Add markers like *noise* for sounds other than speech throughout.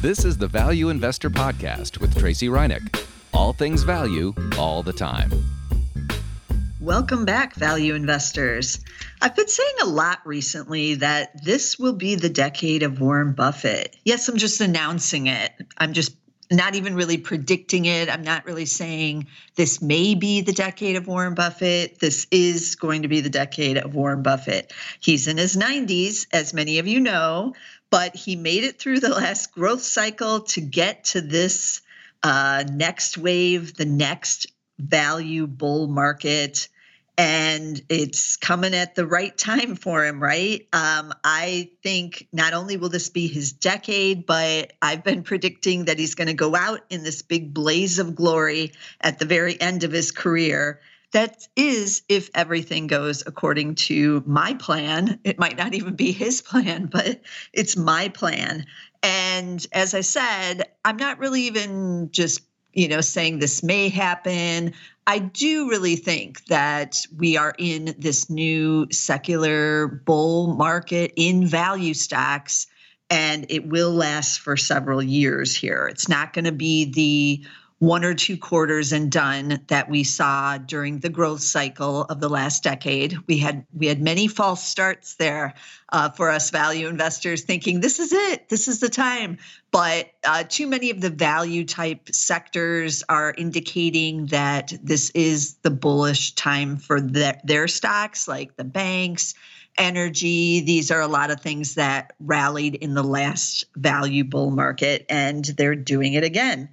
This is the Value Investor Podcast with Tracy Ryniec. All things value, all the time. Welcome back, value investors. I've been saying a lot recently that this will be the decade of Warren Buffett. Yes, I'm just announcing it. I'm just not even really predicting it. I'm not really saying this may be the decade of Warren Buffett. This is going to be the decade of Warren Buffett. He's in his 90s, as many of you know but he made it through the *laughs* last growth cycle to get to this uh, next wave, the next value bull market. And it's coming at the right time for him, right? Um, I think not only will this be his decade, but I've been predicting that he's going to go out in this big blaze of glory at the very end of his career that is if everything goes according to my plan. It might not even be his *laughs* plan, but it's my plan. And as I said, I'm not really even just, you know, saying this may happen. I do really think that we are in this new secular bull market in value stocks and it will last for several years here. It's not going to be the one or two quarters and done that we saw during the growth cycle of the last decade. We had we had many false starts there uh, for us value investors, thinking this is it, this is the time. But uh, too many of the value type sectors are indicating that this is the bullish time for the, their stocks, like the banks energy. These are a lot of things that rallied in the last value bull market, and they're doing it again.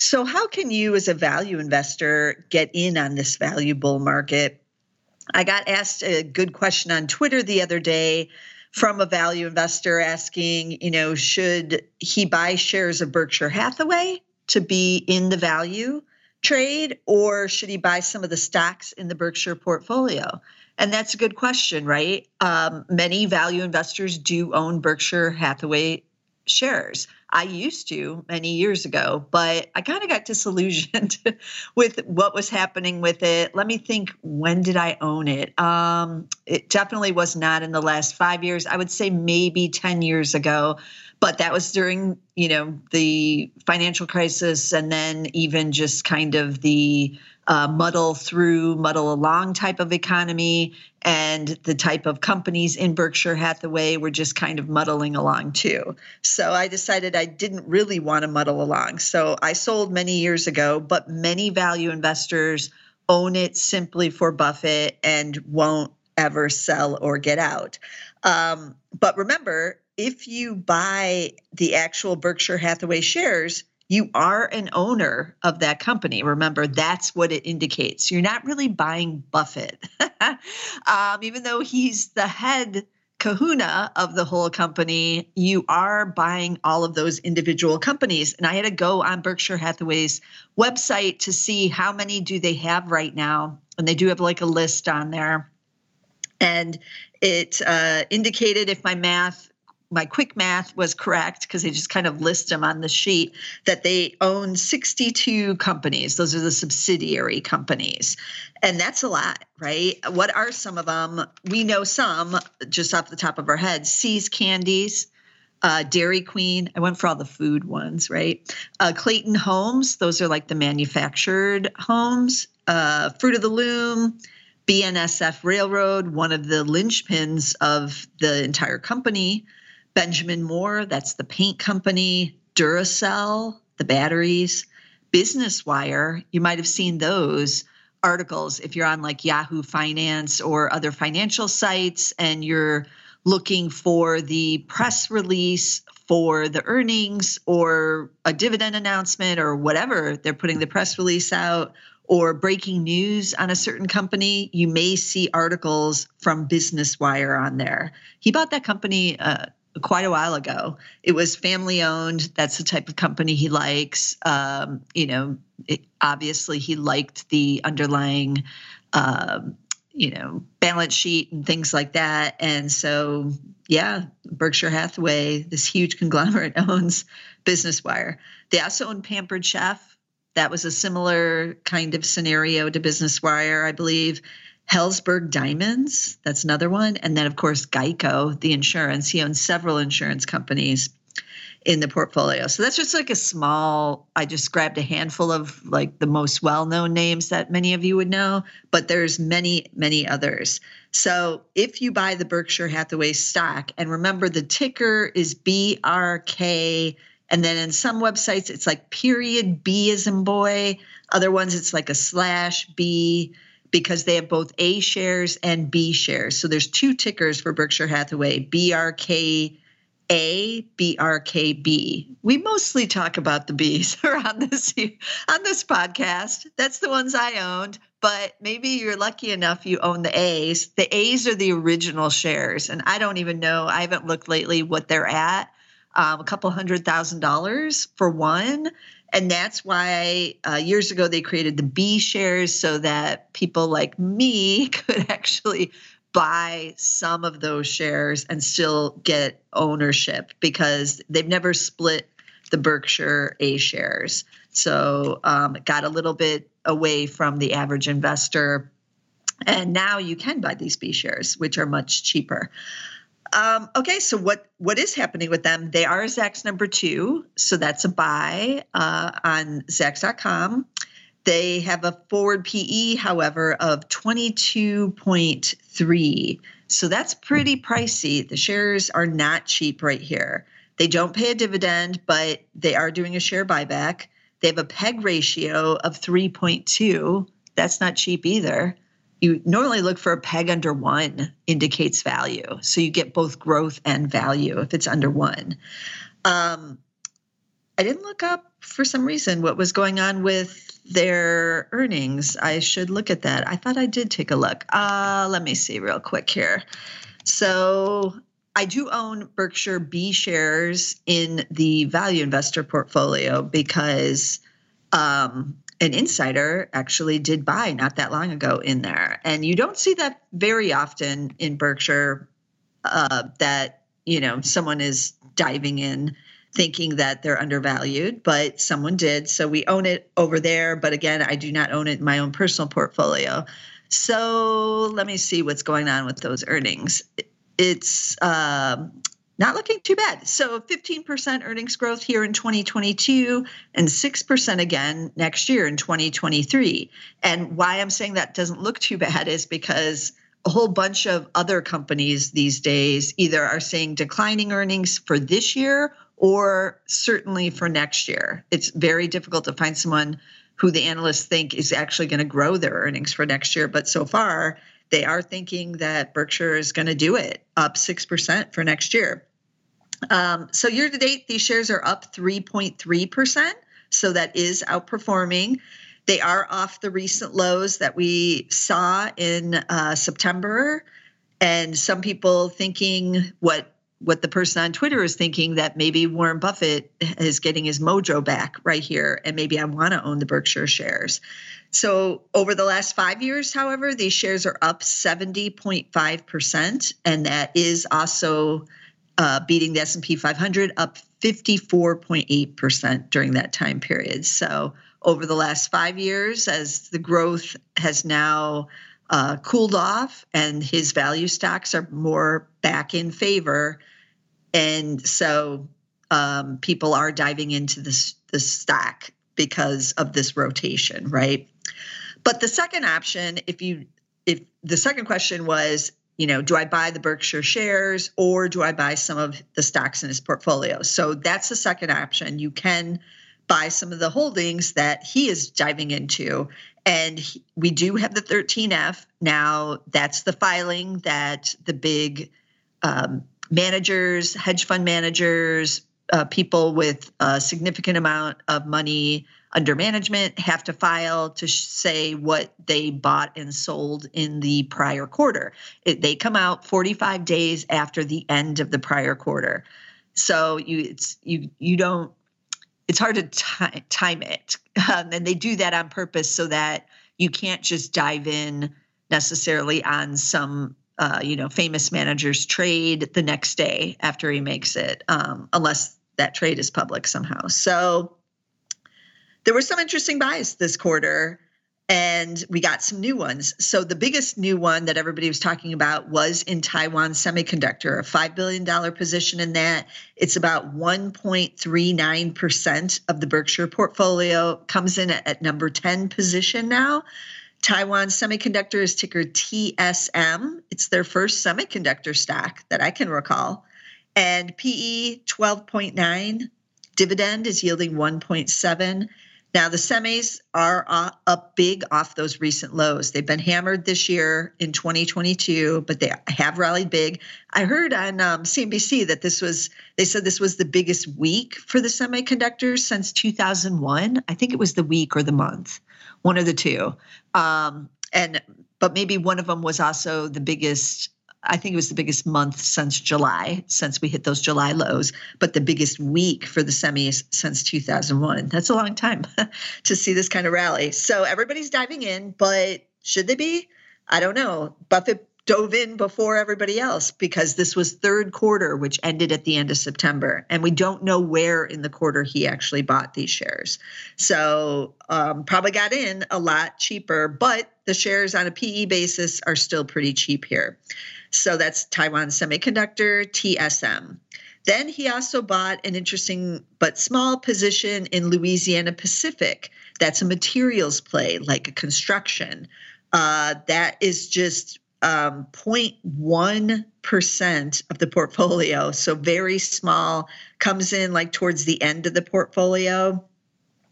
So, how can you, as a value investor, get in on this value bull market? I got asked a good question on Twitter the other day from a value investor asking, you know, should he buy shares of Berkshire Hathaway to be in the value trade, or should he buy some of the stocks in the Berkshire portfolio? And that's a good question, right? Um, many value investors do own Berkshire Hathaway shares. I used to many years ago, but I kind of got disillusioned *laughs* with what was happening with it. Let me think, when did I own it? Um, it definitely was not in the last five years. I would say maybe 10 years ago, but that was during, you know, the financial crisis and then even just kind of the uh, muddle through, muddle along type of economy. And the type of companies in Berkshire Hathaway were just kind of muddling along too. So I decided I didn't really want to muddle along. So I sold many years ago, but many value investors own it simply for Buffett and won't ever sell or get out. Um, but remember, if you buy the actual Berkshire Hathaway shares, you are an owner of that company. Remember, that's what it indicates. You're not really buying Buffett, *laughs* um, even though he's the head kahuna of the whole company, you are buying all of those individual companies. And I had to go on Berkshire Hathaway's website to see how many do they have right now. And they do have like a list on there. And it uh, indicated, if my math my quick math was correct because they just kind of list them on the sheet that they own 62 companies those are the subsidiary companies and that's a lot right what are some of them we know some just off the top of our heads See's candies uh, Dairy Queen. I went for all the food ones, right? Uh, Clayton Homes. Those are like the manufactured homes. Uh, Fruit of the Loom. BNSF Railroad, one of the linchpins of the entire company. Benjamin Moore, that's the paint company, Duracell, the batteries, Business Wire, you might have seen those articles if you're on like Yahoo Finance or other financial sites and you're looking for the press release for the earnings or a dividend announcement or whatever. They're putting the press release out or breaking news on a certain company, you may see articles from Business Wire on there. He bought that company uh, quite a while ago. It was family owned. That's the type of company he likes. Um, you know, it, obviously he liked the underlying, um, you know, balance sheet and things like that. And so, yeah, Berkshire Hathaway, this huge conglomerate, *laughs* owns Business Wire. They also own Pampered Chef. That was a similar kind of scenario to Business Wire, I believe. Helzberg Diamonds, that's another one. And then, of course, Geico, the insurance. He owns several insurance companies. in the portfolio. So that's just like a small, I just grabbed a handful of like the most well known names that many of you would know, but there's many, many others. So if you buy the Berkshire Hathaway stock, and remember the ticker is BRK, and then in some websites it's like period B as in boy, other ones it's like a slash B because they have both A shares and B shares. So there's two tickers for Berkshire Hathaway, BRK a, B, R, K, B. We mostly talk about the B's *laughs* around this on this podcast. That's the ones I owned, but maybe you're lucky enough you own the A's. The A's are the original shares, and I don't even know. I haven't looked lately what they're at. Um, a couple hundred thousand dollars for one. And that's why uh, years ago they created the B shares so that people like me *laughs* could actually buy some of those shares and still get ownership because they've never split the Berkshire A shares. So um, got a little bit away from the average investor. And now you can buy these B shares, which are much cheaper. Um, okay, so what what is happening with them? They are Zacks number two, so that's a buy uh, on Zacks.com. They have a forward PE, however, of 22.3. So that's pretty pricey. The shares are not cheap right here. They don't pay a dividend, but they are doing a share buyback. They have a PEG ratio of 3.2. That's not cheap either. You normally look for a PEG under one indicates value. So you get both growth and value if it's under one. Um, I didn't look up for some reason what was going on with their earnings. I should look at that. I thought I did take a look. Uh, let me see real quick here. So I do own Berkshire B shares in the value investor portfolio because um, an insider actually did buy not that long ago in there. And you don't see that very often in Berkshire uh, that, you know, someone is diving in thinking that they're undervalued, but someone did. So we own it over there. But again, I do not own it in my own personal portfolio. So let me see what's going on with those earnings. It's um, not looking too bad. So 15% earnings growth here in 2022 and 6% again next year in 2023. And why I'm saying that doesn't look too bad is because a whole bunch of other companies these days either are saying declining earnings for this year or certainly for next year. It's very difficult to find someone who the analysts think is actually going to grow their earnings for next year. But so far, they are thinking that Berkshire is going to do it up 6% for next year. Um, so year to date, these shares are up 3.3%. So that is outperforming. They are off the recent lows that we saw in uh, September. And some people thinking what what the person on Twitter is thinking that maybe Warren Buffett is getting his mojo back right here, and maybe I want to own the Berkshire shares. So over the last five years, however, these shares are up 70.5%, and that is also uh, beating the S&P 500 up 54.8% during that time period. So over the last five years, as the growth has now uh, cooled off and his value stocks are more back in favor, and so um, people are diving into this the stock because of this rotation, right? But the second option, if you if the second question was, you know, do I buy the Berkshire shares or do I buy some of the stocks in his portfolio? So that's the second option. You can buy some of the holdings that he is diving into. And he, we do have the 13F. Now, that's the filing that the big um, managers, hedge fund managers, uh, people with a significant amount of money under management have to file to say what they bought and sold in the prior quarter. It, they come out 45 days after the end of the prior quarter. So you it's you you don't it's hard to t- time it. Um, and they do that on purpose so that you can't just dive in necessarily on some uh, you know, famous managers trade the next day after he makes it, um, unless that trade is public somehow. So there were some interesting buys this quarter. and we got some new ones. So the biggest new one that everybody was talking about was in Taiwan Semiconductor, a $5 billion position in that. It's about 1.39% of the Berkshire portfolio, comes in at, number 10 position now. Taiwan Semiconductor is ticker TSM. It's their first semiconductor stock that I can recall. And PE 12.9, dividend is yielding 1.7 now, the semis are uh, up big off those recent lows. They've been hammered this year in 2022, but they have rallied big. I heard on um, CNBC that this was, they said this was the biggest week for the semiconductors since 2001. I think it was the week or the month, one of the two. Um, and, but maybe one of them was also the biggest I think it was the biggest month since July, since we hit those July lows, but the biggest week for the semis since 2001. That's a long time *laughs* to see this kind of rally. So everybody's diving in, but should they be? I don't know. Buffett dove in before everybody else because this was third quarter, which ended at the end of September. And we don't know where in the quarter he actually bought these shares. So um, probably got in a lot cheaper, but the shares on a PE basis are still pretty cheap here. So that's Taiwan Semiconductor, TSM. Then he also bought an interesting but small position in Louisiana Pacific. That's a materials play, like a construction. Uh, that is just um, 0.1% of the portfolio. So very small, comes in like towards the end of the portfolio.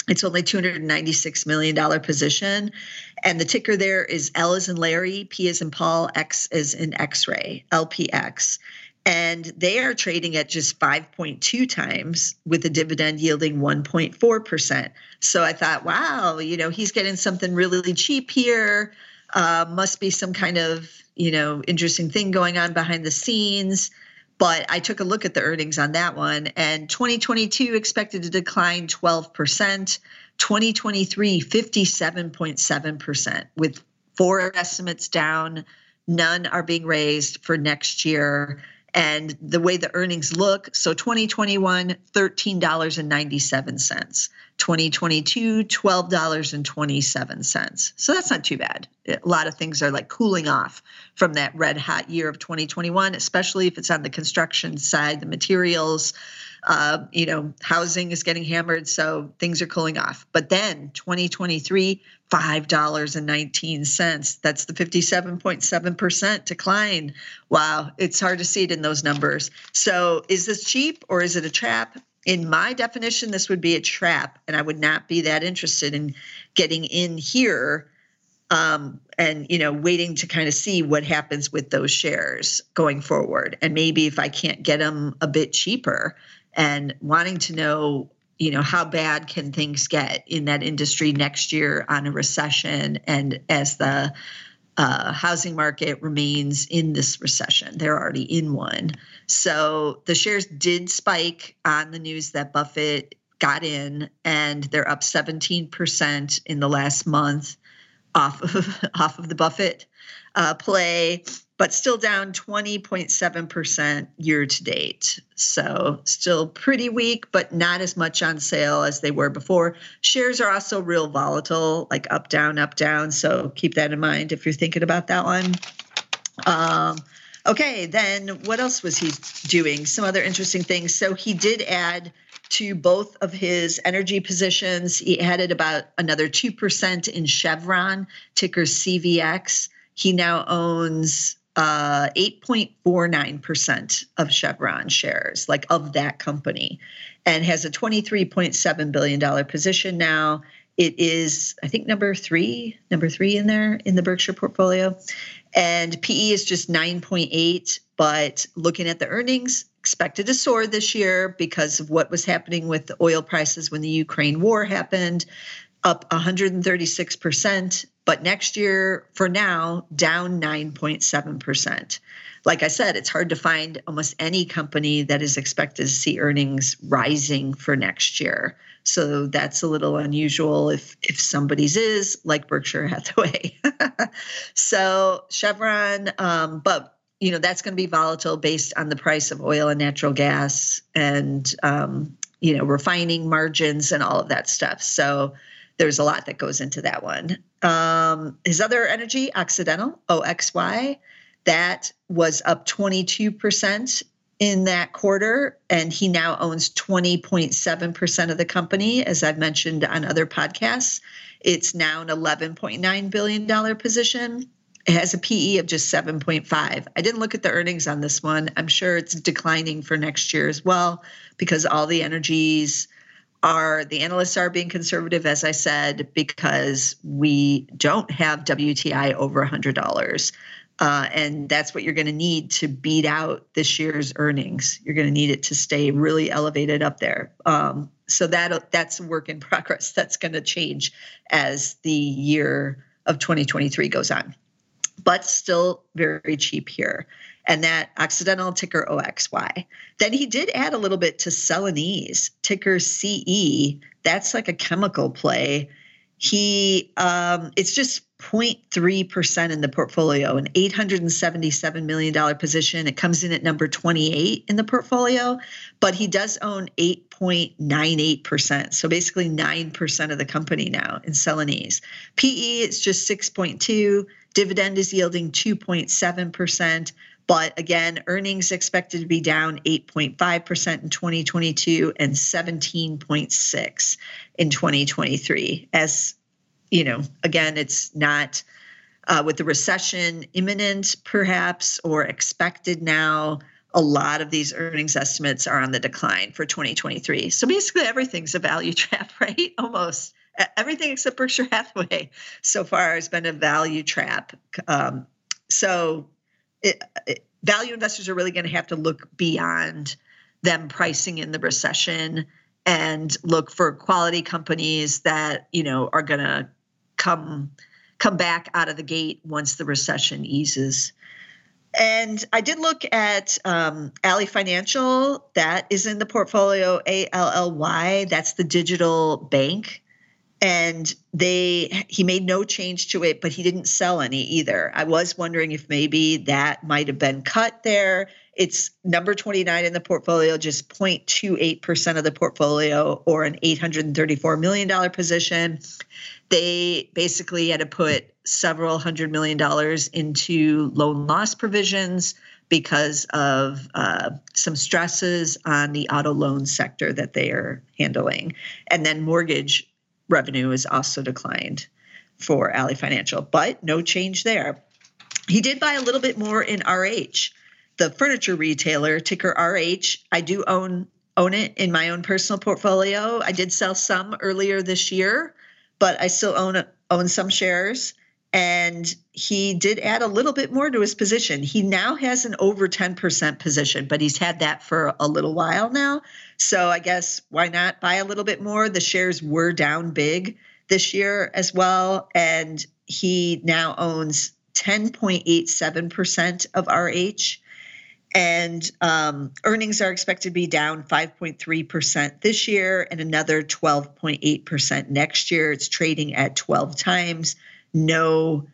It's only $296 million position. And the ticker there is L is in Larry, P is in Paul, X is in X ray, LPX. And they are trading at just 5.2 times with a dividend yielding 1.4%. So I thought, wow, you know, he's getting something really cheap here. Uh, must be some kind of, you know, interesting thing going on behind the scenes. But I took a look at the earnings on that one, and 2022 expected to decline 12%, 2023 57.7%, with four estimates down. None are being raised for next year and the way the earnings look so 2021 $13.97 2022 $12.27 so that's not too bad a lot of things are like cooling off from that red hot year of 2021 especially if it's on the construction side the materials uh, you know, housing is getting hammered, so things are cooling off. But then 2023, $5.19. That's the 57.7% decline. Wow, it's hard to see it in those numbers. So is this cheap or is it a trap? In my definition, this would be a trap, and I would not be that interested in getting in here um, and you know waiting to kind of see what happens with those shares going forward. And maybe if i can't get them a bit cheaper and wanting to know you know how bad can things get in that industry next year on a recession and as the uh, housing market remains in this recession. They're already in one. So the shares did spike on the news that buffett got in and they're up 17% in the last month off of *laughs* off of the buffett uh, play but still down 20.7% year to date. So still pretty weak, but not as much on sale as they were before. Shares are also real volatile, like up, down, up, down. So keep that in mind if you're thinking about that one. Um, okay, then what else was he doing? Some other interesting things. So he did add to both of his energy positions. He added about another 2% in Chevron, ticker CVX. He now owns uh, 8.49% of Chevron shares, like of that company, and has a $23.7 billion position now. It is, I think, number three, number three in there in the Berkshire portfolio. And PE is just 9.8. But looking at the earnings, expected to soar this year because of what was happening with the oil prices when the Ukraine war happened, up 136% but next year, for now, down 9.7%. Like I said, it's hard to find almost any company that is expected to see earnings rising for next year. So that's a little unusual if if somebody's is like Berkshire Hathaway. *laughs* so Chevron, um, but you know that's going to be volatile based on the price of oil and natural gas and um, you know refining margins and all of that stuff. So there's a lot that goes into that one. Um, his other energy, Occidental, OXY, that was up 22% in that quarter, and he now owns 20.7% of the company, as I've mentioned on other podcasts. It's now an $11.9 billion position. It has a PE of just 7.5. I didn't look at the earnings on this one. I'm sure it's declining for next year as well because all the energies are the analysts are being conservative, as I said, because we don't have WTI over $100. Uh, and that's what you're going to need to beat out this year's earnings. You're going to need it to stay really elevated up there. Um, so that that's work in *laughs* progress. That's going to change as the year of 2023 goes on, but still very cheap here. And that Occidental ticker OXY. Then he did add a little bit to Celanese ticker CE. That's like a chemical play. He um, it's just 0.3% in the portfolio, an $877 million position. It comes in at number 28 in the portfolio, but he does own 8.98%. So basically 9% of the company now in Celanese. PE is just 6.2. Dividend is yielding 2.7%. But again, earnings expected to be down 8.5% in 2022 and 17.6 in 2023 as you know, again, it's not uh, with the recession imminent, perhaps, or expected now. A lot of these earnings estimates are on the decline for 2023. So basically, everything's a value *laughs* trap, right? Almost everything except Berkshire Hathaway so far has been a value trap. Um, so, it, value investors are really going to have to look beyond them pricing in the recession and look for quality companies that you know are going to come come back out of the gate once the recession eases. And I did look at um, Ally Financial. That is in the portfolio. A L L Y. That's the digital bank. And they he made no change to it, but he didn't sell any either. I was wondering if maybe that might have been cut there. It's number 29 in the portfolio, just 0.28% of the portfolio, or an $834 million position they basically had to put several hundred million dollars into loan loss provisions because of uh, some stresses on the auto loan sector that they are handling. And then mortgage revenue is also declined for Ally Financial, but no change there. He did buy a little bit more in RH, the furniture retailer, ticker RH. I do own own it in my own personal portfolio. I did sell some earlier this year but I still own own some shares. And he did add a little bit more to his position. He now has an over 10% position, but he's had that for a little while now. So I guess why not buy a little bit more? The shares were down big this year as well. And he now owns 10.87% of RH and um, earnings are expected to be down 5.3% this year and another 12.8% next year. It's trading at 12 times, no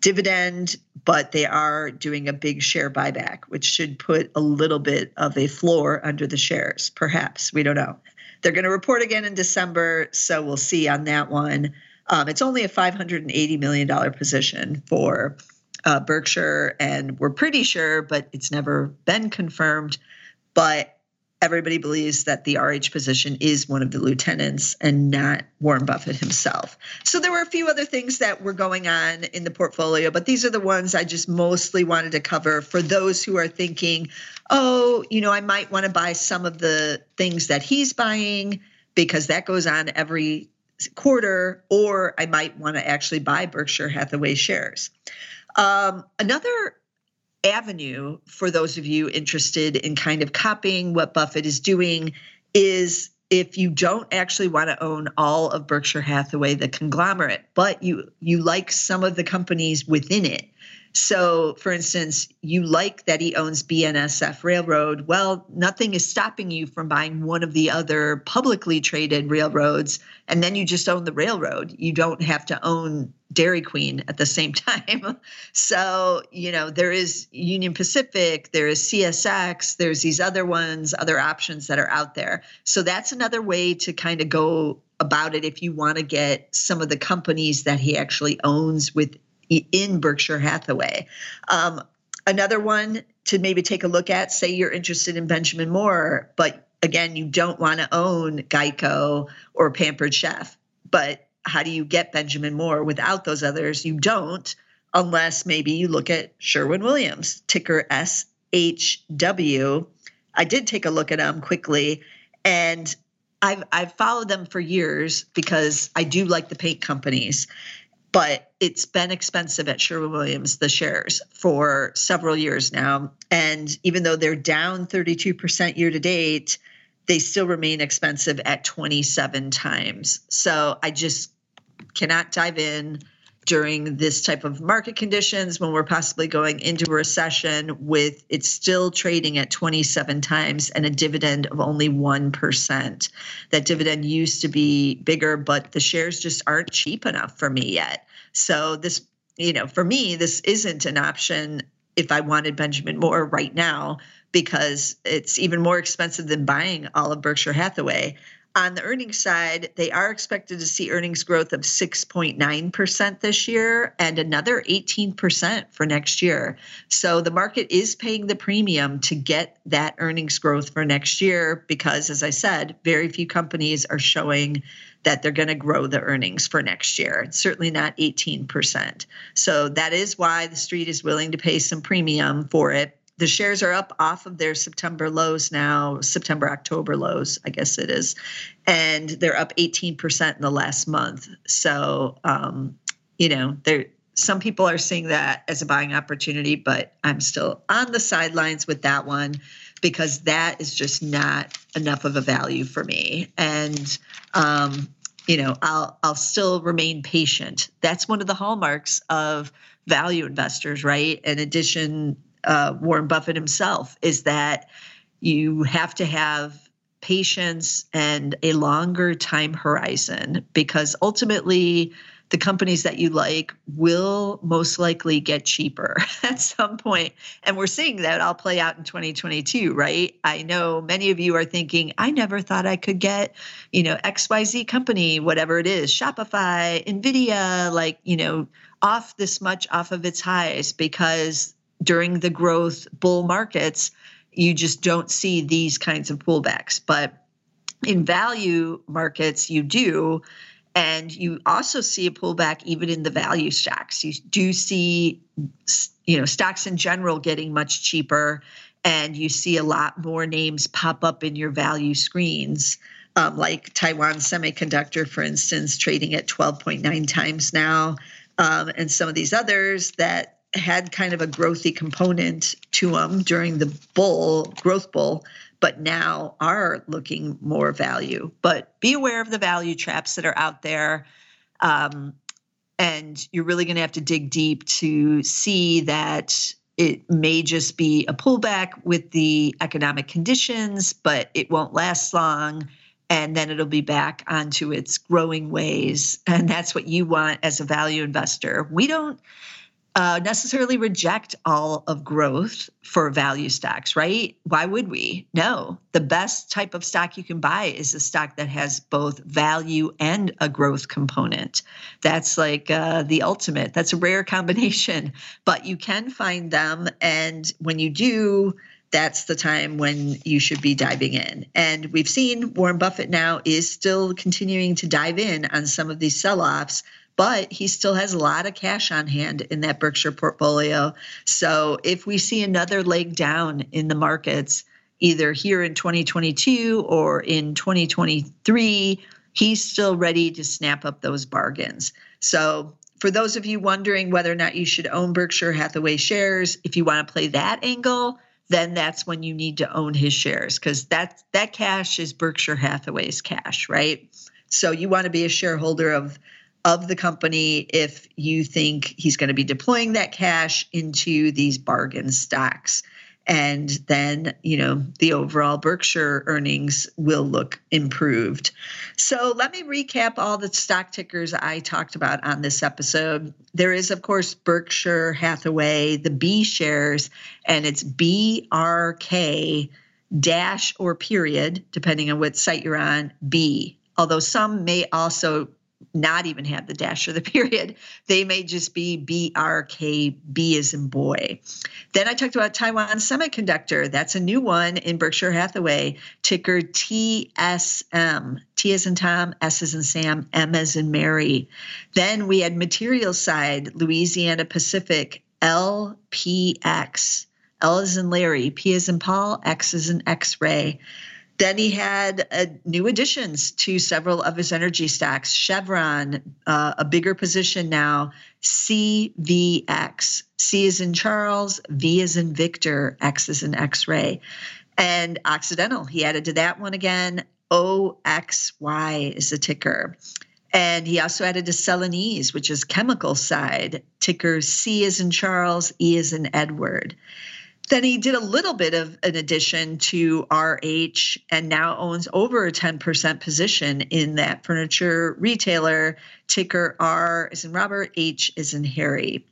dividend, but they are doing a big share buyback, which should put a little bit of a floor under the shares, perhaps. We don't know. They're going to report again in December, so we'll see on that one. Um, it's only a $580 million position for uh, Berkshire, and we're pretty sure, but it's never been confirmed. But everybody believes that the RH position is one of the lieutenants and not Warren Buffett himself. So there were a few other things that were going on in the portfolio, but these are the ones I just mostly wanted to cover for those who are thinking, oh, you know, I might want to buy some of the things that he's buying because that goes on every quarter, or I might want to actually buy Berkshire Hathaway shares. Um, another avenue for those of you interested in kind of copying what Buffett is doing is if you don't actually want to own all of Berkshire Hathaway, the conglomerate, but you you like some of the companies within it, So, for instance, you like that he owns BNSF Railroad. Well, nothing is stopping you from buying one of the other publicly traded railroads, and then you just own the railroad. You don't have to own Dairy Queen at the same *laughs* time. so, you know, there is Union Pacific, there is CSX, there's these other ones, other options that are out there. So, that's another way to kind of go about it if you want to get some of the companies that he actually owns with in Berkshire Hathaway. Um, another one to maybe take a look at say you're interested in Benjamin Moore, but again, you don't want to own Geico or Pampered Chef. But how do you get Benjamin Moore without those others? You don't, unless maybe you look at Sherwin Williams, ticker SHW. I did take a look at them quickly, and I've I've followed them for years because I do like the paint companies but it's been expensive at Sherwin Williams, the shares, for several years now. And even though they're down 32% year to date, they still remain expensive at 27 times. So I just cannot dive in during this type of market conditions when we're possibly going into a recession with it's still trading at 27 times and a dividend of only 1%. That dividend used to be bigger, but the shares just aren't cheap enough for me yet. So this, you know, for me, this isn't an option if I wanted Benjamin Moore right now because it's even more expensive than buying all of Berkshire Hathaway. On the earnings side, they are expected to see earnings growth of 6.9% this year and another 18% for next year. So the market is paying the premium to get that earnings growth for next year because, as I said, very few companies are showing that they're going to grow the earnings for next year. It's certainly not 18%. So that is why the street is willing to pay some premium for it the shares are up off of their September lows now, September, October lows, I guess it is. And they're up 18% in the last month. So, um, you know, there, some people are seeing that as a buying opportunity, but I'm still on the sidelines with that one because that is just not enough of a value for me. And, um, you know, I'll I'll still remain patient. That's one of the hallmarks of value investors, right? In addition uh, Warren Buffett himself is that you have to have patience and a longer time horizon because ultimately the companies that you like will most likely get cheaper *laughs* at some point. And we're seeing that all play out in 2022 right? I know many of you are thinking i never thought i could get you know xyz company whatever it is shopify nvidia like you know off this much off of its highs because during the growth bull markets, you just don't see these kinds of pullbacks. But in value markets, you do. And you also see a pullback even in the value stocks. You do see, you know, stocks in general getting much cheaper, and you see a lot more names pop up in your value screens, um, like Taiwan Semiconductor, for instance, trading at 12.9 times now, um, and some of these others that had kind of a growthy component to them during the bull growth bull but now are looking more value. But be aware of the value traps that are out there um, and you're really going to have to dig deep to see that it may just be a pullback with the economic conditions but it won't last long and then it'll be back onto its growing ways. And that's what you want as a value investor. We don't uh, necessarily reject all of growth for value stocks, right? Why would we? No. The best type of stock you can buy is a stock that has both value and a growth component. That's like uh, the ultimate. That's a rare combination, *laughs* but you can find them. And when you do, that's the time when you should be diving in. And we've seen Warren Buffett now is still continuing to dive in on some of these sell offs but he still has a lot of cash on hand in that Berkshire portfolio. So if we see another leg down in the markets, either here in 2022 or in 2023, he's still ready to snap up those bargains. So for those of you wondering whether or not you should own Berkshire Hathaway shares, if you want to play that angle, then that's when you need to own his shares because that that cash is Berkshire Hathaway's cash, right? So you want to be a shareholder of of the company if you think he's going to be deploying that cash into these bargain stocks and then you know the overall berkshire earnings will look improved. So let me recap all the stock tickers i talked about on this episode. There is of course berkshire hathaway the b shares and it's brk dash or period depending on what site you're on b. Although some may also not even have the dash or the *laughs* period. They may just be BRKB as in boy. Then I talked about Taiwan Semiconductor. That's a new one in Berkshire Hathaway, ticker TSM. T as in Tom, S as in Sam, M as in Mary. Then we had material side, Louisiana Pacific, LPX. L as in Larry, P is in Paul, X is in X ray. Then he had uh, new additions to several of his energy stacks Chevron, uh, a bigger position now. CVX. C is in Charles, V is in Victor, X is in X ray. And Occidental, he added to that one again. OXY is the ticker. And he also added to Celanese, which is chemical side. Ticker C is in Charles, E is in Edward. Then he did a little bit of an addition to RH and now owns over a 10% position in that furniture retailer. Ticker R is in Robert, H is in Harry.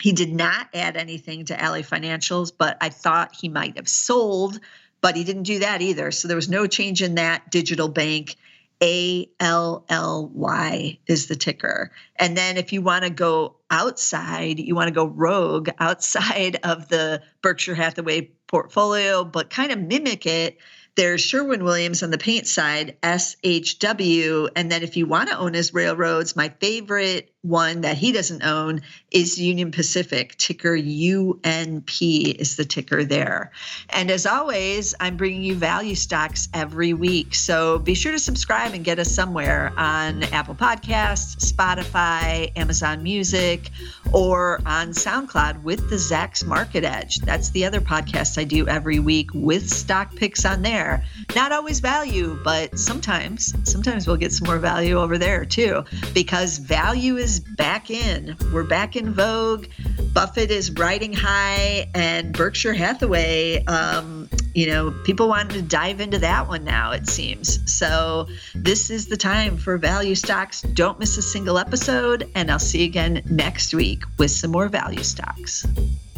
He did not add anything to Ally Financials, but I thought he might have sold, but he didn't do that either. So there was no change in that digital bank. A L L Y is the ticker. And then if you want to go outside, you want to go rogue outside *laughs* of the Berkshire Hathaway portfolio, but kind of mimic it, there's Sherwin Williams on the paint side, SHW. And then if you want to own his railroads, my favorite one that he doesn't own is Union Pacific. Ticker UNP is the ticker there. And as always, I'm bringing you value stocks every week. So be sure to subscribe and get us somewhere on Apple Podcasts, Spotify, Amazon Music, or on SoundCloud with the Zacks Market Edge. That's the other podcast I do every week with stock picks on there. Not always value, but sometimes, sometimes we'll get some more value over there too, because value is back in. We're back in vogue. Buffett is riding high, and Berkshire Hathaway, um, you know, people want to dive into that one now, it seems. So, this is the time for value stocks. Don't miss a single episode, and I'll see you again next week with some more value stocks.